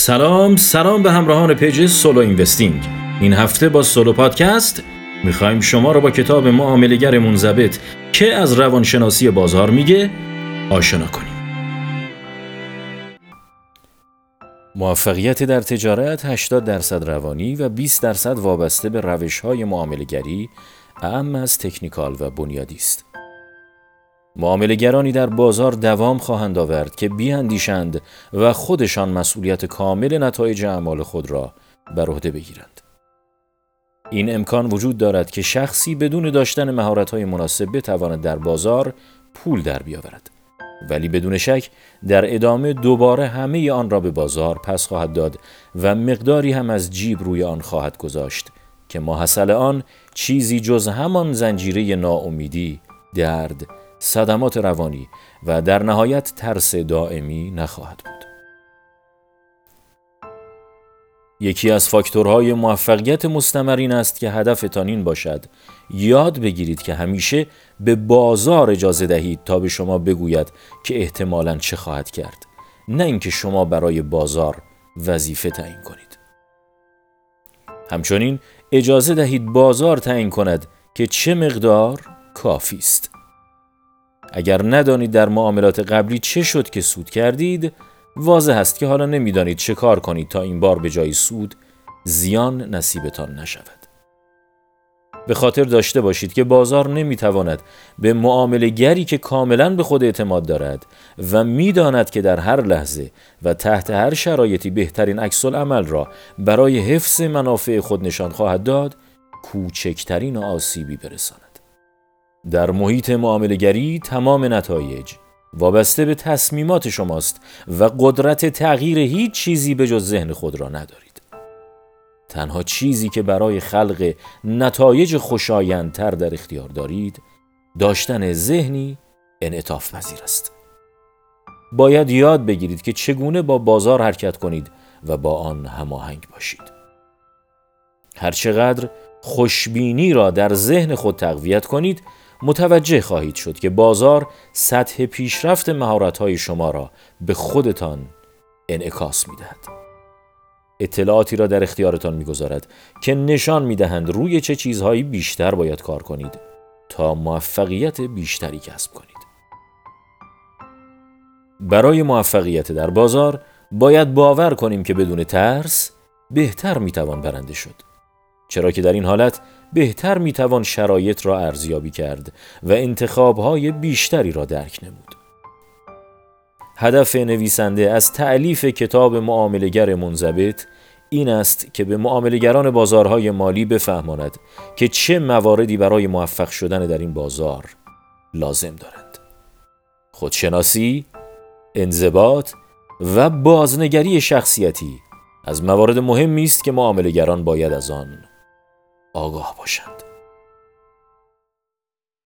سلام سلام به همراهان پیج Solo Investing این هفته با سولو پادکست می‌خوایم شما رو با کتاب معاملگر منضبط که از روانشناسی بازار میگه آشنا کنیم موفقیت در تجارت 80 درصد روانی و 20 درصد وابسته به روش های معاملگری اعم از تکنیکال و بنیادی است. معاملگرانی در بازار دوام خواهند آورد که بیاندیشند و خودشان مسئولیت کامل نتایج اعمال خود را بر عهده بگیرند. این امکان وجود دارد که شخصی بدون داشتن مهارت‌های مناسب بتواند در بازار پول در بیاورد. ولی بدون شک در ادامه دوباره همه آن را به بازار پس خواهد داد و مقداری هم از جیب روی آن خواهد گذاشت که ماحصل آن چیزی جز همان زنجیره ناامیدی، درد صدمات روانی و در نهایت ترس دائمی نخواهد بود. یکی از فاکتورهای موفقیت مستمر این است که هدفتان این باشد. یاد بگیرید که همیشه به بازار اجازه دهید تا به شما بگوید که احتمالا چه خواهد کرد. نه اینکه شما برای بازار وظیفه تعیین کنید. همچنین اجازه دهید بازار تعیین کند که چه مقدار کافی است. اگر ندانید در معاملات قبلی چه شد که سود کردید واضح است که حالا نمی‌دانید چه کار کنید تا این بار به جای سود زیان نصیبتان نشود. به خاطر داشته باشید که بازار نمی‌تواند به معامله گری که کاملا به خود اعتماد دارد و می‌داند که در هر لحظه و تحت هر شرایطی بهترین عکس عمل را برای حفظ منافع خود نشان خواهد داد کوچکترین آسیبی برساند. در محیط معاملگری تمام نتایج وابسته به تصمیمات شماست و قدرت تغییر هیچ چیزی به جز ذهن خود را ندارید. تنها چیزی که برای خلق نتایج خوشایندتر در اختیار دارید داشتن ذهنی انعطاف پذیر است. باید یاد بگیرید که چگونه با بازار حرکت کنید و با آن هماهنگ باشید. هرچقدر خوشبینی را در ذهن خود تقویت کنید متوجه خواهید شد که بازار سطح پیشرفت مهارت‌های شما را به خودتان انعکاس می‌دهد. اطلاعاتی را در اختیارتان می‌گذارد که نشان می‌دهند روی چه چیزهایی بیشتر باید کار کنید تا موفقیت بیشتری کسب کنید. برای موفقیت در بازار باید باور کنیم که بدون ترس بهتر می‌توان برنده شد. چرا که در این حالت بهتر می‌توان شرایط را ارزیابی کرد و انتخابهای بیشتری را درک نمود. هدف نویسنده از تعلیف کتاب معاملگر منضبط این است که به معاملگران بازارهای مالی بفهماند که چه مواردی برای موفق شدن در این بازار لازم دارند. خودشناسی، انضباط و بازنگری شخصیتی از موارد مهمی است که معاملگران باید از آن آگاه باشند.